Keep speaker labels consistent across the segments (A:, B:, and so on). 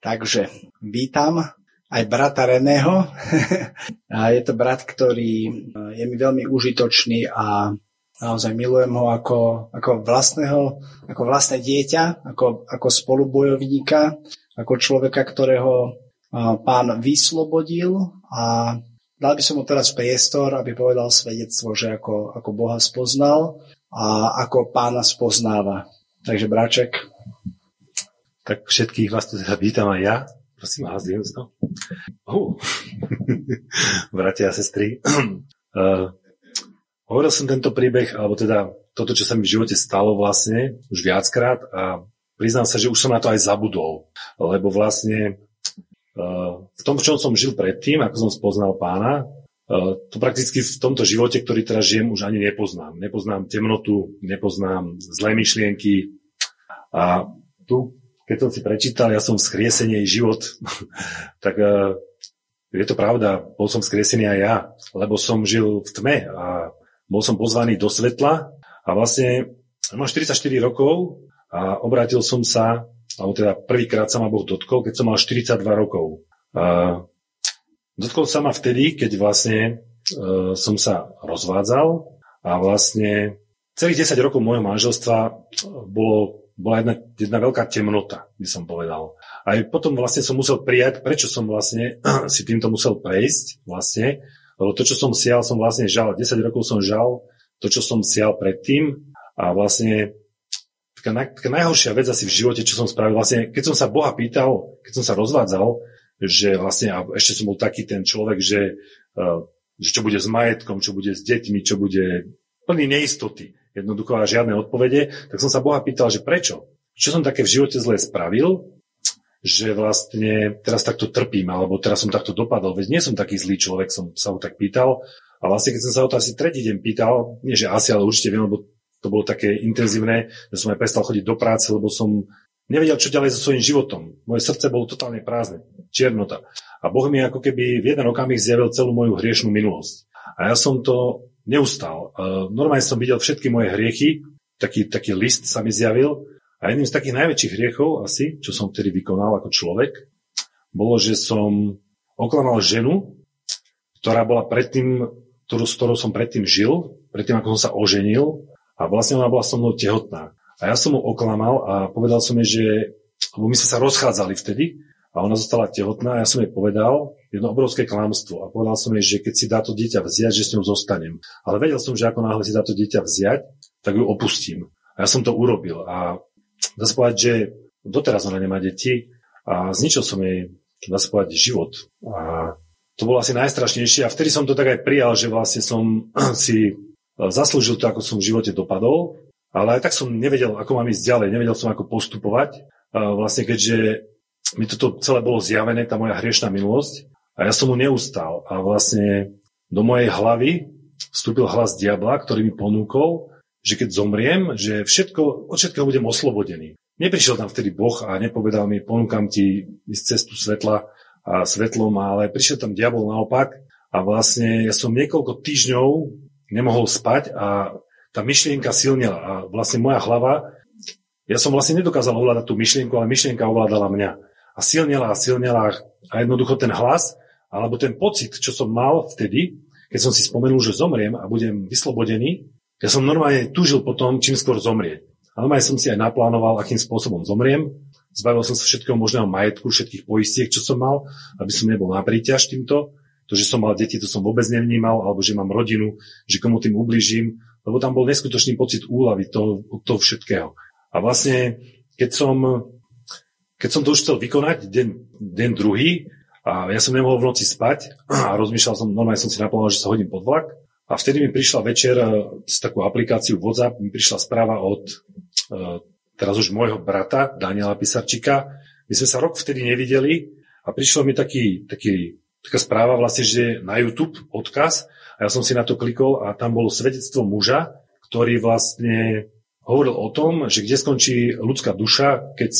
A: Takže vítam aj brata Reného. je to brat, ktorý je mi veľmi užitočný a naozaj milujem ho ako, ako vlastného, ako vlastné dieťa, ako, ako spolubojovníka, ako človeka, ktorého pán vyslobodil a dal by som mu teraz priestor, aby povedal svedectvo, že ako, ako Boha spoznal a ako pána spoznáva. Takže Braček.
B: Tak všetkých vás tu teda vítam aj ja. Prosím vás, to. Uh. Bratia a sestry. uh, hovoril som tento príbeh, alebo teda toto, čo sa mi v živote stalo vlastne, už viackrát a priznám sa, že už som na to aj zabudol. Lebo vlastne uh, v tom, čom som žil predtým, ako som spoznal pána, Eh, to prakticky v tomto živote, ktorý teraz žijem, už ani nepoznám. Nepoznám temnotu, nepoznám zlé myšlienky. A tu, keď som si prečítal, ja som vzkriesenie život, tak eh, je to pravda, bol som vzkriesený aj ja, lebo som žil v tme a bol som pozvaný do svetla a vlastne mám 44 rokov a obrátil som sa, alebo teda prvýkrát sa ma Boh dotkol, keď som mal 42 rokov. A Dotkol sa ma vtedy, keď vlastne e, som sa rozvádzal a vlastne celých 10 rokov môjho manželstva bolo, bola jedna, jedna veľká temnota, by som povedal. A potom vlastne som musel prijať, prečo som vlastne si týmto musel prejsť vlastne, lebo to, čo som sial, som vlastne žal. 10 rokov som žal to, čo som sial predtým a vlastne taká, naj, taká najhoršia vec asi v živote, čo som spravil, vlastne keď som sa Boha pýtal, keď som sa rozvádzal, že vlastne, a ešte som bol taký ten človek, že, uh, že čo bude s majetkom, čo bude s deťmi, čo bude plný neistoty, jednoducho a žiadne odpovede, tak som sa Boha pýtal, že prečo? Čo som také v živote zle spravil, že vlastne teraz takto trpím, alebo teraz som takto dopadol, veď nie som taký zlý človek, som sa ho tak pýtal. A vlastne, keď som sa ho to asi tretí deň pýtal, nie že asi, ale určite viem, lebo to bolo také intenzívne, že som aj prestal chodiť do práce, lebo som nevedel, čo ďalej so svojím životom. Moje srdce bolo totálne prázdne, čiernota. A Boh mi ako keby v jeden okamih zjavil celú moju hriešnú minulosť. A ja som to neustal. Normálne som videl všetky moje hriechy, taký, taký list sa mi zjavil a jedným z takých najväčších hriechov asi, čo som vtedy vykonal ako človek, bolo, že som oklamal ženu, ktorá bola predtým, ktorú, s ktorou som predtým žil, predtým ako som sa oženil a vlastne ona bola so mnou tehotná. A ja som mu oklamal a povedal som jej, že lebo my sme sa rozchádzali vtedy a ona zostala tehotná a ja som jej povedal jedno obrovské klamstvo a povedal som jej, že keď si dá to dieťa vziať, že s ňou zostanem. Ale vedel som, že ako náhle si dá to dieťa vziať, tak ju opustím. A ja som to urobil a dá sa povedať, že doteraz ona nemá deti a zničil som jej, dá sa povedať, život. A to bolo asi najstrašnejšie a vtedy som to tak aj prijal, že vlastne som si zaslúžil to, ako som v živote dopadol ale aj tak som nevedel, ako mám ísť ďalej, nevedel som, ako postupovať. Vlastne keďže mi toto celé bolo zjavené, tá moja hriešná minulosť, a ja som mu neustal. A vlastne do mojej hlavy vstúpil hlas diabla, ktorý mi ponúkol, že keď zomriem, že všetko, od všetkého budem oslobodený. Neprišiel tam vtedy Boh a nepovedal mi, ponúkam ti ísť cestu svetla a svetlom, ale prišiel tam diabol naopak a vlastne ja som niekoľko týždňov nemohol spať a tá myšlienka silnila a vlastne moja hlava, ja som vlastne nedokázal ovládať tú myšlienku, ale myšlienka ovládala mňa. A silnila a silnila a jednoducho ten hlas, alebo ten pocit, čo som mal vtedy, keď som si spomenul, že zomriem a budem vyslobodený, ja som normálne túžil potom, čím skôr zomrieť. A normálne som si aj naplánoval, akým spôsobom zomriem. Zbavil som sa všetkého možného majetku, všetkých poistiek, čo som mal, aby som nebol na príťaž týmto. To, že som mal deti, to som vôbec nevnímal, alebo že mám rodinu, že komu tým ubližím, lebo tam bol neskutočný pocit úlavy toho, toho všetkého. A vlastne, keď som, keď som to už chcel vykonať, deň, deň druhý, a ja som nemohol v noci spať a rozmýšľal som, normálne som si naplánoval, že sa hodím pod vlak. A vtedy mi prišla večer z e, takú aplikáciu WhatsApp, mi prišla správa od e, teraz už môjho brata, Daniela Pisarčika. My sme sa rok vtedy nevideli a prišlo mi taký, taký, taká správa vlastne, že na YouTube odkaz a ja som si na to klikol a tam bolo svedectvo muža, ktorý vlastne hovoril o tom, že kde skončí ľudská duša, keď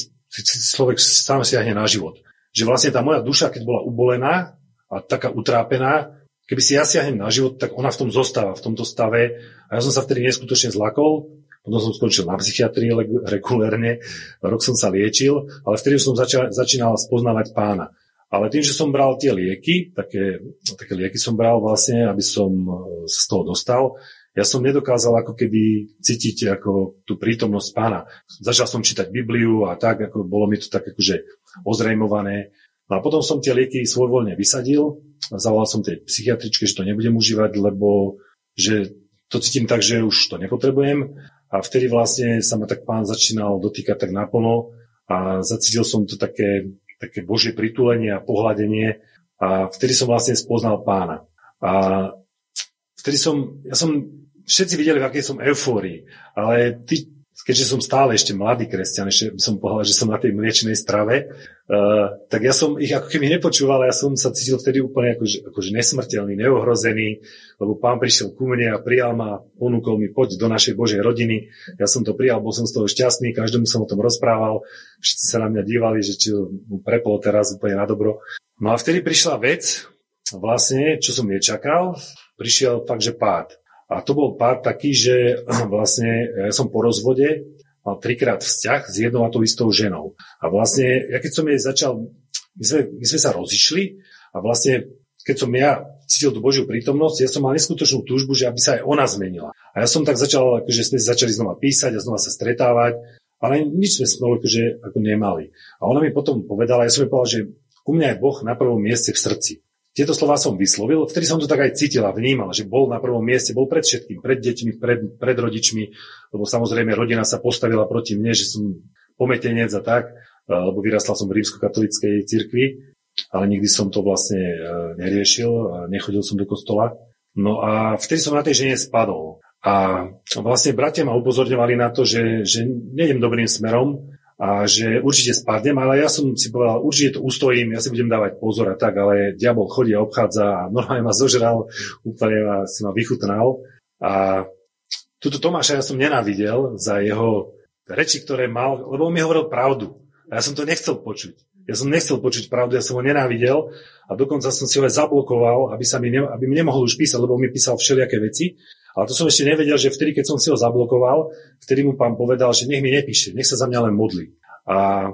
B: človek sám siahne na život. Že vlastne tá moja duša, keď bola ubolená a taká utrápená, keby si ja siahnem na život, tak ona v tom zostáva, v tomto stave. A ja som sa vtedy neskutočne zlakol Potom som skončil na psychiatrii regulérne, rok som sa liečil, ale vtedy som začal, začínal spoznávať pána. Ale tým, že som bral tie lieky, také, také lieky som bral vlastne, aby som e, z toho dostal, ja som nedokázal ako keby cítiť ako tú prítomnosť pána. Začal som čítať Bibliu a tak, ako bolo mi to tak akože ozrejmované. No a potom som tie lieky svojvoľne vysadil, zavolal som tej psychiatričke, že to nebudem užívať, lebo že to cítim tak, že už to nepotrebujem. A vtedy vlastne sa ma tak pán začínal dotýkať tak naplno a zacítil som to také také božie pritulenie a pohľadenie a vtedy som vlastne spoznal pána. A vtedy som, ja som, všetci videli, v akej som eufórii, ale ty, keďže som stále ešte mladý kresťan, ešte by som povedal, že som na tej mliečnej strave, uh, tak ja som ich ako keby nepočúval, ja som sa cítil vtedy úplne akože, akože nesmrteľný, neohrozený, lebo pán prišiel ku mne a prijal ma, ponúkol mi, poď do našej Božej rodiny. Ja som to prijal, bol som z toho šťastný, každému som o tom rozprával, všetci sa na mňa dívali, že či mu prepolo teraz úplne na dobro. No a vtedy prišla vec, vlastne, čo som nečakal, prišiel fakt, že pád. A to bol pád taký, že vlastne ja som po rozvode mal trikrát vzťah s jednou a tou istou ženou. A vlastne, ja keď som jej začal, my sme, my sme sa rozišli a vlastne, keď som ja cítil tú Božiu prítomnosť, ja som mal neskutočnú túžbu, že aby sa aj ona zmenila. A ja som tak začal, akože sme začali znova písať a znova sa stretávať, ale nič sme spolu akože, ako nemali. A ona mi potom povedala, ja som jej povedal, že u mňa je Boh na prvom mieste v srdci. Tieto slova som vyslovil, vtedy som to tak aj cítil a vnímal, že bol na prvom mieste, bol pred všetkým, pred deťmi, pred, pred rodičmi, lebo samozrejme rodina sa postavila proti mne, že som pometenec a tak, lebo vyrastal som v rímsko-katolíckej cirkvi, ale nikdy som to vlastne e, neriešil, nechodil som do kostola. No a vtedy som na tej žene spadol. A vlastne bratia ma upozorňovali na to, že, že nejdem dobrým smerom, a že určite spadnem, ale ja som si povedal, určite to ustojím, ja si budem dávať pozor a tak, ale diabol chodí a obchádza a normálne ma zožral, úplne ma, si ma vychutnal. A túto Tomáša ja som nenávidel za jeho reči, ktoré mal, lebo on mi hovoril pravdu. A ja som to nechcel počuť. Ja som nechcel počuť pravdu, ja som ho nenávidel a dokonca som si ho aj zablokoval, aby, sa mi ne, aby mi nemohol už písať, lebo mi písal všelijaké veci. Ale to som ešte nevedel, že vtedy, keď som si ho zablokoval, vtedy mu pán povedal, že nech mi nepíše, nech sa za mňa len modlí. A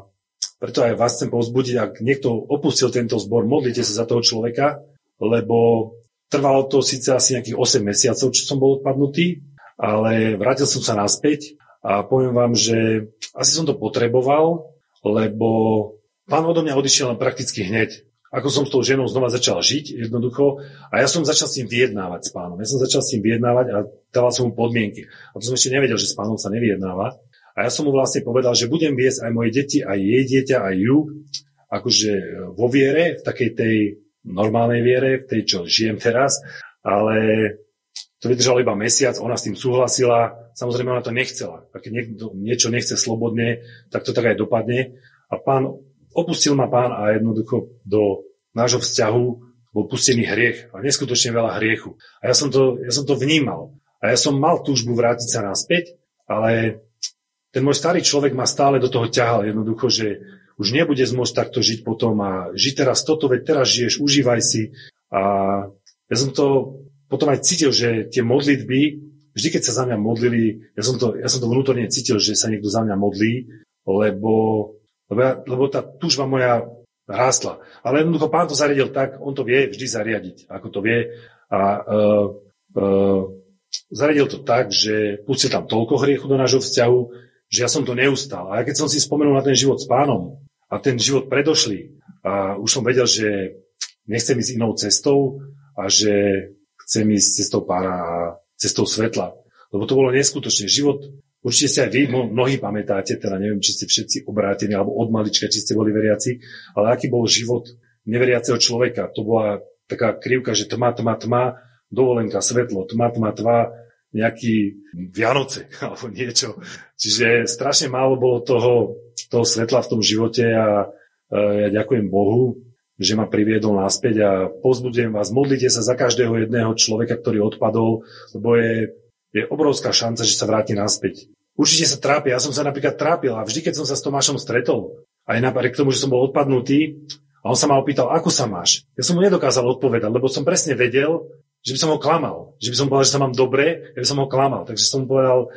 B: preto aj vás chcem povzbudiť, ak niekto opustil tento zbor, modlite sa za toho človeka, lebo trvalo to síce asi nejakých 8 mesiacov, čo som bol odpadnutý, ale vrátil som sa naspäť a poviem vám, že asi som to potreboval, lebo pán odo mňa odišiel prakticky hneď ako som s tou ženou znova začal žiť jednoducho a ja som začal s tým vyjednávať s pánom. Ja som začal s tým vyjednávať a dával som mu podmienky. A to som ešte nevedel, že s pánom sa nevyjednáva. A ja som mu vlastne povedal, že budem viesť aj moje deti, aj jej dieťa, aj ju, akože vo viere, v takej tej normálnej viere, v tej, čo žijem teraz, ale to vydržalo iba mesiac, ona s tým súhlasila, samozrejme ona to nechcela. A keď niekto niečo nechce slobodne, tak to tak aj dopadne. A pán opustil ma pán a jednoducho do nášho vzťahu bol pustený hriech a neskutočne veľa hriechu. A ja som to, ja som to vnímal. A ja som mal túžbu vrátiť sa naspäť, ale ten môj starý človek ma stále do toho ťahal jednoducho, že už nebude zmôcť takto žiť potom a žiť teraz toto, veď teraz žiješ, užívaj si. A ja som to potom aj cítil, že tie modlitby, vždy keď sa za mňa modlili, ja som to, ja som to vnútorne cítil, že sa niekto za mňa modlí, lebo lebo, ja, lebo tá túžba moja rástla. Ale jednoducho pán to zariadil tak, on to vie vždy zariadiť, ako to vie. A uh, uh, zariadil to tak, že pustil tam toľko hriechu do nášho vzťahu, že ja som to neustal. A ja keď som si spomenul na ten život s pánom a ten život predošli, a už som vedel, že nechcem ísť inou cestou a že chcem ísť cestou pána a cestou svetla. Lebo to bolo neskutočné. Život Určite si aj vy mnohí pamätáte, teda neviem, či ste všetci obrátení, alebo od malička, či ste boli veriaci, ale aký bol život neveriaceho človeka. To bola taká krivka, že tma, tma, tma, dovolenka, svetlo, tma, tma, tma, nejaký Vianoce alebo niečo. Čiže strašne málo bolo toho, toho svetla v tom živote a ja ďakujem Bohu, že ma priviedol naspäť a pozbudzujem vás, modlite sa za každého jedného človeka, ktorý odpadol, lebo je, je obrovská šanca, že sa vráti naspäť. Určite sa trápia. Ja som sa napríklad trápil a vždy, keď som sa s Tomášom stretol, aj napriek tomu, že som bol odpadnutý, a on sa ma opýtal, ako sa máš. Ja som mu nedokázal odpovedať, lebo som presne vedel, že by som ho klamal. Že by som povedal, že sa mám dobre, ja by som ho klamal. Takže som mu povedal,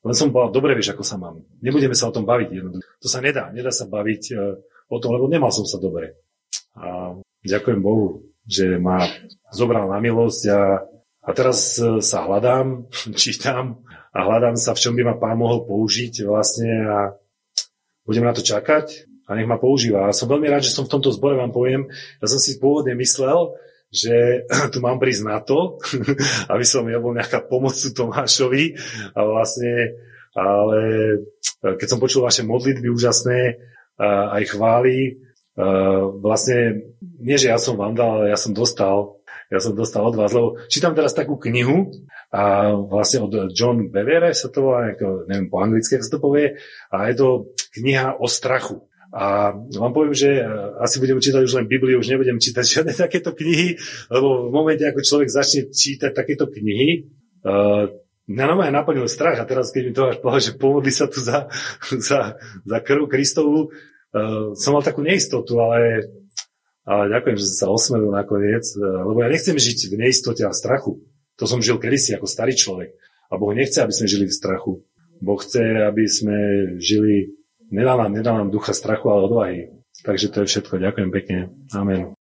B: len som povedal, dobre vieš, ako sa mám. Nebudeme sa o tom baviť. To sa nedá. Nedá sa baviť uh, o tom, lebo nemal som sa dobre. A ďakujem Bohu, že ma zobral na milosť a, a teraz uh, sa hľadám, čítam a hľadám sa, v čom by ma pán mohol použiť vlastne a budem na to čakať a nech ma používa. A som veľmi rád, že som v tomto zbore vám poviem, ja som si pôvodne myslel, že tu mám prísť na to, aby som ja bol nejaká pomoccu Tomášovi a vlastne, ale keď som počul vaše modlitby úžasné, aj chvály, vlastne, nie že ja som vám dal, ale ja som dostal, ja som dostal od vás, lebo čítam teraz takú knihu a vlastne od John Bevere sa to volá, neviem po anglicky, sa to povie, a je to kniha o strachu. A vám poviem, že e, asi budem čítať už len Bibliu, už nebudem čítať žiadne takéto knihy, lebo v momente, ako človek začne čítať takéto knihy, uh, mňa normálne naplnil strach a teraz, keď mi to až povedal, že pomodli sa tu za, za, za krv Kristovu, uh, som mal takú neistotu, ale, ale ďakujem, že sa osmelil nakoniec, uh, lebo ja nechcem žiť v neistote a strachu. To som žil kedysi ako starý človek. A Boh nechce, aby sme žili v strachu. Boh chce, aby sme žili Nedá nám, nedá nám ducha strachu, ale odvahy. Takže to je všetko. Ďakujem pekne. Amen.